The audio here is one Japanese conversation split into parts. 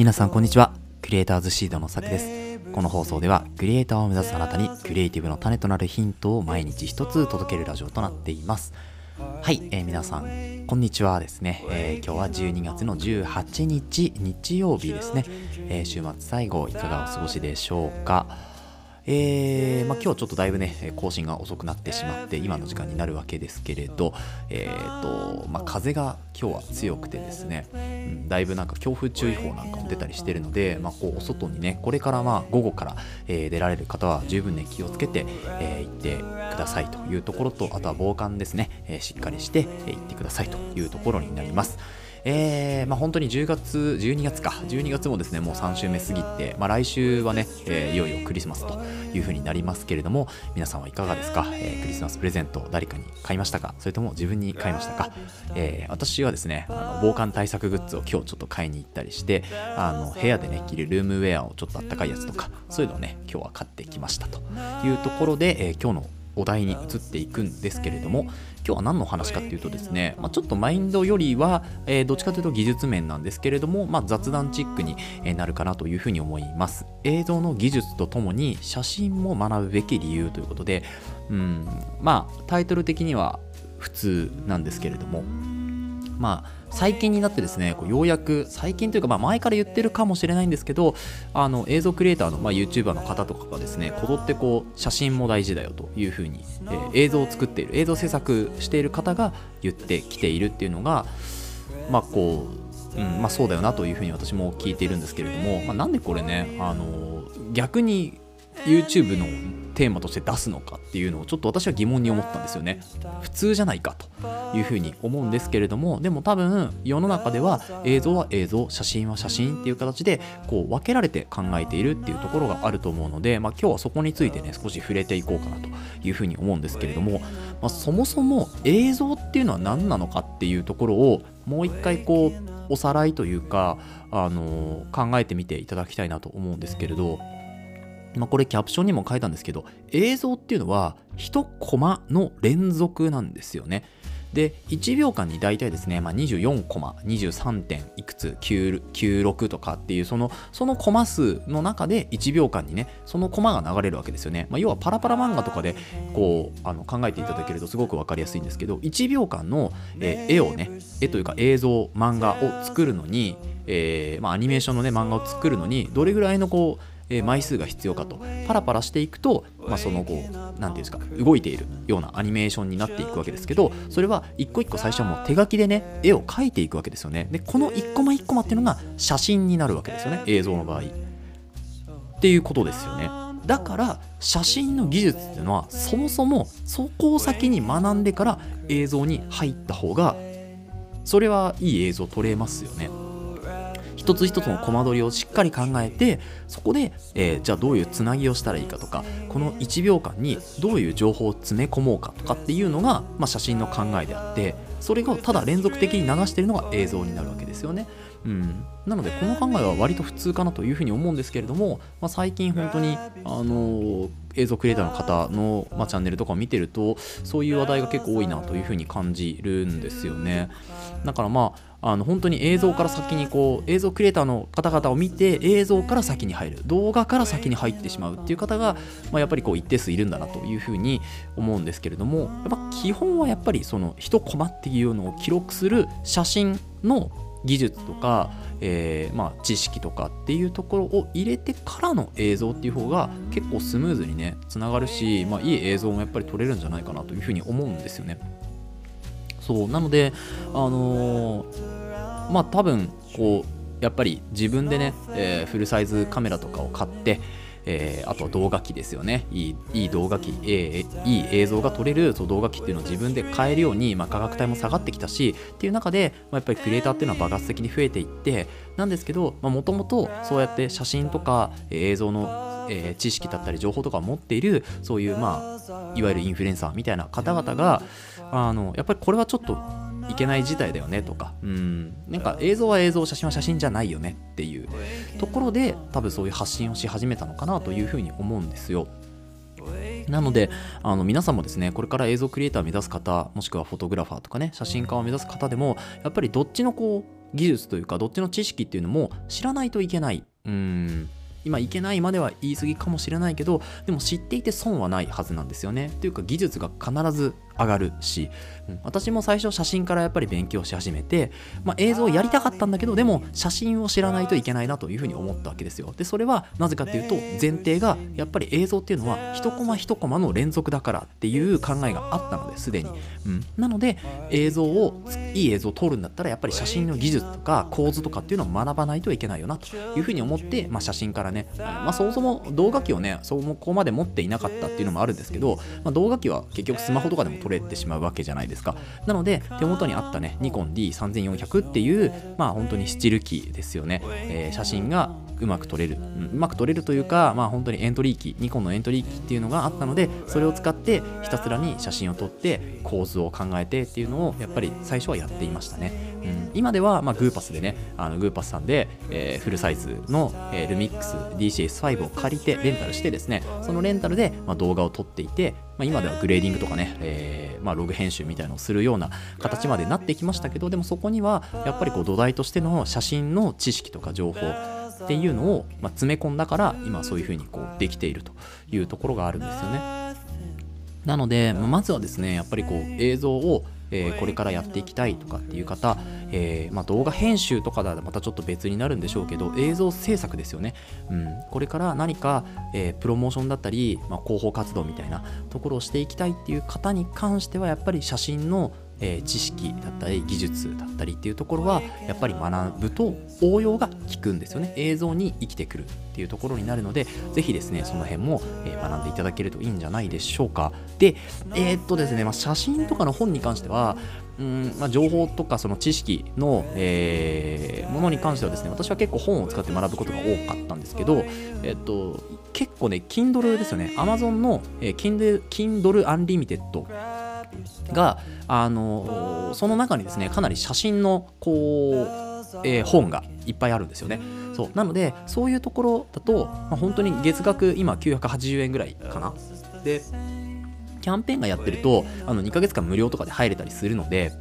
皆さんこんにちは。クリエイターズシードのさくです。この放送ではクリエイターを目指すあなたにクリエイティブの種となるヒントを毎日一つ届けるラジオとなっています。はい、えー皆さんこんにちはですね、えー今日は12月の18日日曜日ですね、えー週末最後いかがお過ごしでしょうか。えーま、今日ちょっとだいぶね更新が遅くなってしまって今の時間になるわけですけれど、えーとまあ、風が今日は強くてですね、うんだいぶなんか強風注意報なんかも出たりしてるので、まあ、こうお外にねこれからまあ午後から、えー出られる方は十分ね気をつけて、えー行ってくださいというところとあとは防寒ですね、えーしっかりして、えー行ってくださいというところになります。えーまあ、本当に10月、12月か、12月もですね、もう3週目過ぎて、まあ、来週はね、えーいよいよクリスマスというふうになりますけれども、皆さんはいかがですか、えークリスマスプレゼント、誰かに買いましたか？それとも自分に買いましたか、え私はですね、あの防寒対策グッズを今日ちょっと買いに行ったりして、あの部屋でね、着るルームウェアをちょっとあったかいやつとか、そういうのをね、今日は買ってきましたというところで、えー今日のお題に移っていくんですけれども今日は何の話かっていうとですね、まあ、ちょっとマインドよりは、えーどっちかというと技術面なんですけれども、まあ、雑談チックになるかなというふうに思います。映像の技術とともに写真も学ぶべき理由ということでうんまあタイトル的には普通なんですけれどもまあ最近になってですねこうようやく最近というかまあ前から言ってるかもしれないんですけどあの映像クリエイターの、まあ、YouTuber の方とかがですねこぞってこう写真も大事だよというふうに、えー映像を作っている映像制作している方が言ってきているっていうのがまあこう、うんまあ、そうだよなというふうに私も聞いているんですけれども、まあ、なんでこれねあの逆に YouTube のテーマとして出すのかっていうのをちょっと私は疑問に思ったんですよね。普通じゃないかと。いうふうに思うんですけれどもでも多分世の中では映像は映像写真は写真っていう形でこう分けられて考えているっていうところがあると思うので、まあ、今日はそこについてね少し触れていこうかなというふうに思うんですけれども、まあ、そもそも映像っていうのは何なのかっていうところをもう一回こうおさらいというか、あの考えてみていただきたいなと思うんですけれどまあ、これキャプションにも書いたんですけど映像っていうのは1コマの連続なんですよね。で1秒間に大体ですね、まあ、24コマ23点いくつ9 96とかっていうそのそのコマ数の中で1秒間にねそのコマが流れるわけですよね、まあ、要はパラパラ漫画とかでこうあの考えていただけるとすごく分かりやすいんですけど1秒間の、えー絵をね絵というか映像漫画を作るのに、えーまあ、アニメーションのね漫画を作るのにどれぐらいのこうえー枚数が必要かと。パラパラしていくと、まあ、その後何ていうんですか動いているようなアニメーションになっていくわけですけどそれは一個一個最初はもう手書きでね絵を描いていくわけですよね。でこの一コマ一コマっていうのが写真になるわけですよね。映像の場合。っていうことですよね。だから写真の技術っていうのはそもそもそこを先に学んでから映像に入った方がそれはいい映像撮れますよね。一つ一つのコマ撮りをしっかり考えてそこで、えーじゃあどういうつなぎをしたらいいかとかこの1秒間にどういう情報を詰め込もうかとかっていうのが、まあ、写真の考えであってそれがただ連続的に流してるのが映像になるわけですよね。うん、なのでこの考えは割と普通かなというふうに思うんですけれども、まあ、最近本当に、あのー映像クリエイターの方の、まあ、チャンネルとかを見てるとそういう話題が結構多いなというふうに感じるんですよね。だからまああの本当に映像から先にこう映像クリエイターの方々を見て映像から先に入る動画から先に入ってしまうっていう方が、まあ、やっぱりこう一定数いるんだなというふうに思うんですけれどもやっぱ基本はやっぱりその一コマっていうのを記録する写真の技術とか、えーまあ、知識とかっていうところを入れてからの映像っていう方が結構スムーズにねつながるし、まあ、いい映像もやっぱり撮れるんじゃないかなというふうに思うんですよね。そうなのであのーまあ多分こうやっぱり自分でね、えーフルサイズカメラとかを買ってえーあとは動画機ですよね。いいいい動画機、えーいい映像が撮れるそう動画機っていうのを自分で買えるように、まあ、価格帯も下がってきたしっていう中で、まあ、やっぱりクリエイターっていうのは爆発的に増えていってなんですけどもともとそうやって写真とか映像の、えー知識だったり情報とかを持っているそういうまあいわゆるインフルエンサーみたいな方々があのやっぱりこれはちょっといけない事態だよねとかうん。なんか映像は映像写真は写真じゃないよねっていう。ところで多分そういう発信をし始めたのかなというふうに思うんですよ。なのであの皆さんもですねこれから映像クリエイターを目指す方もしくはフォトグラファーとかね写真家を目指す方でもやっぱりどっちのこう技術というかどっちの知識っていうのも知らないといけない。うん。今いけないまでは言い過ぎかもしれないけどでも知っていて損はないはずなんですよね。というか技術が必ず上がるし、うん、私も最初写真からやっぱり勉強し始めて、まあ、映像をやりたかったんだけどでも写真を知らないといけないなというふうに思ったわけですよ。でそれはなぜかっていうと前提がやっぱり映像っていうのは一コマ一コマの連続だからっていう考えがあったのですでに、うん、なので映像をいい映像を撮るんだったらやっぱり写真の技術とか構図とかっていうのを学ばないといけないよなというふうに思って、まあ、写真からね、まあ、そもそも動画機をねそこまで持っていなかったっていうのもあるんですけど、まあ、動画機は結局スマホとかでも撮れてしまうわけじゃないですか。なので手元にあったねニコン D3400 っていうまあ本当にスチル機ですよね、えー、写真がうまく撮れる、うん、うまく撮れるというかまあ本当にエントリー機ニコンのエントリー機っていうのがあったのでそれを使ってひたすらに写真を撮って構図を考えてっていうのをやっぱり最初はやっていましたね、うん、今ではまあ GOOPASS でねあの GOOPASS さんで、えー、フルサイズの、えー、 LUMIX DC-S5 を借りてレンタルしてですねそのレンタルで、まあ、動画を撮っていて、まあ、今ではグレーディングとかね、えーまあ、ログ編集みたいのをするような形までなってきましたけどでもそこにはやっぱりこう土台としての写真の知識とか情報っていうのを、まあ、詰め込んだから今そういうふうにこうできているというところがあるんですよね。なのでままずはですねやっぱりこう映像をえー、これからやっていきたいとかっていう方、えー、まあ、動画編集とかだとまたちょっと別になるんでしょうけど映像制作ですよね、うん、これから何か、えー、プロモーションだったり、まあ、広報活動みたいなところをしていきたいっていう方に関してはやっぱり写真のえー、知識だったり技術だったりっていうところはやっぱり学ぶと応用が効くんですよね。映像に生きてくるっていうところになるのでぜひですねその辺も、えー、学んでいただけるといいんじゃないでしょうか。でえー、っとですね、まあ、写真とかの本に関してはうんまあ、情報とかその知識の、えー、ものに関してはですね私は結構本を使って学ぶことが多かったんですけど、えっと、結構ね Kindle ですよね。Amazon の、えー、Kindle, Kindle Unlimited があのその中にですねかなり写真のこう、えー、本がいっぱいあるんですよね。そう。なのでそういうところだと、まあ、本当に月額今980円ぐらいかな。でキャンペーンがやってるとあの2ヶ月間無料とかで入れたりするので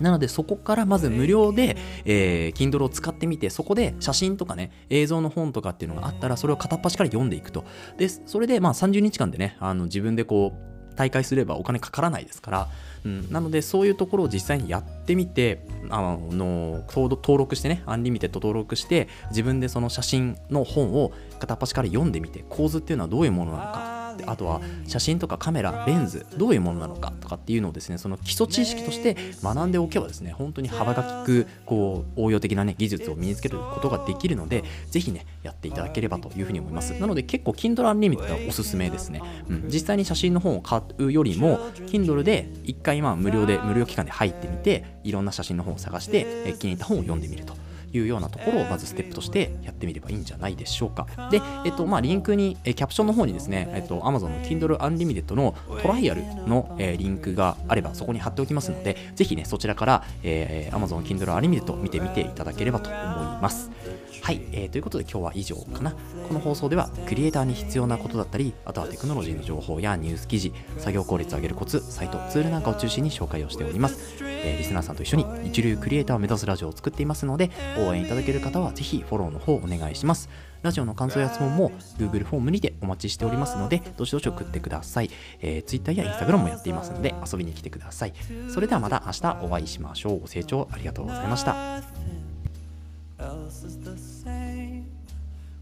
なのでそこからまず無料で、えー、Kindle を使ってみてそこで写真とかね映像の本とかっていうのがあったらそれを片っ端から読んでいくと。でそれでまあ30日間でねあの自分でこう退会すればお金かからないですから、うん、なのでそういうところを実際にやってみてあの登録してね Unlimited 登録して自分でその写真の本を片っ端から読んでみて構図っていうのはどういうものなのか。あとは写真とかカメラレンズどういうものなのかとかっていうのをですねその基礎知識として学んでおけばですね本当に幅が利くこう応用的なね技術を身につけることができるのでぜひねやっていただければというふうに思います。なので結構 Kindle Unlimited はおすすめですね、うん、実際に写真の本を買うよりも Kindle で1回まあ無料で無料期間で入ってみていろんな写真の本を探して気に入った本を読んでみると。いうようなところをまずステップとしてやってみればいいんじゃないでしょうか。で、えっと、まあ、リンクに、えキャプションの方にですね、えっと、Amazon の Kindle Unlimited のトライアルの、えリンクがあればそこに貼っておきますので、ぜひね、そちらから、えー、Amazon Kindle Unlimited 見てみていただければと思います。はい、えー、ということで今日は以上かな。この放送ではクリエイターに必要なことだったり、あとはテクノロジーの情報やニュース記事、作業効率を上げるコツ、サイト、ツールなんかを中心に紹介をしております。えー、リスナーさんと一緒に一流クリエイターを目指すラジオを作っていますので、応援いただける方はぜひフォローの方お願いします。ラジオの感想や質問も Google フォームにてお待ちしておりますので、どしどし送ってください。えー、Twitter や Instagram もやっていますので、遊びに来てください。それではまた明日お会いしましょう。ご清聴ありがとうございました。else is the same.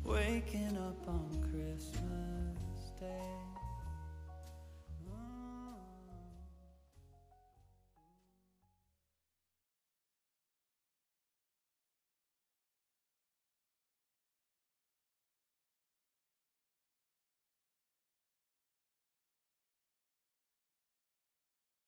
Waking up on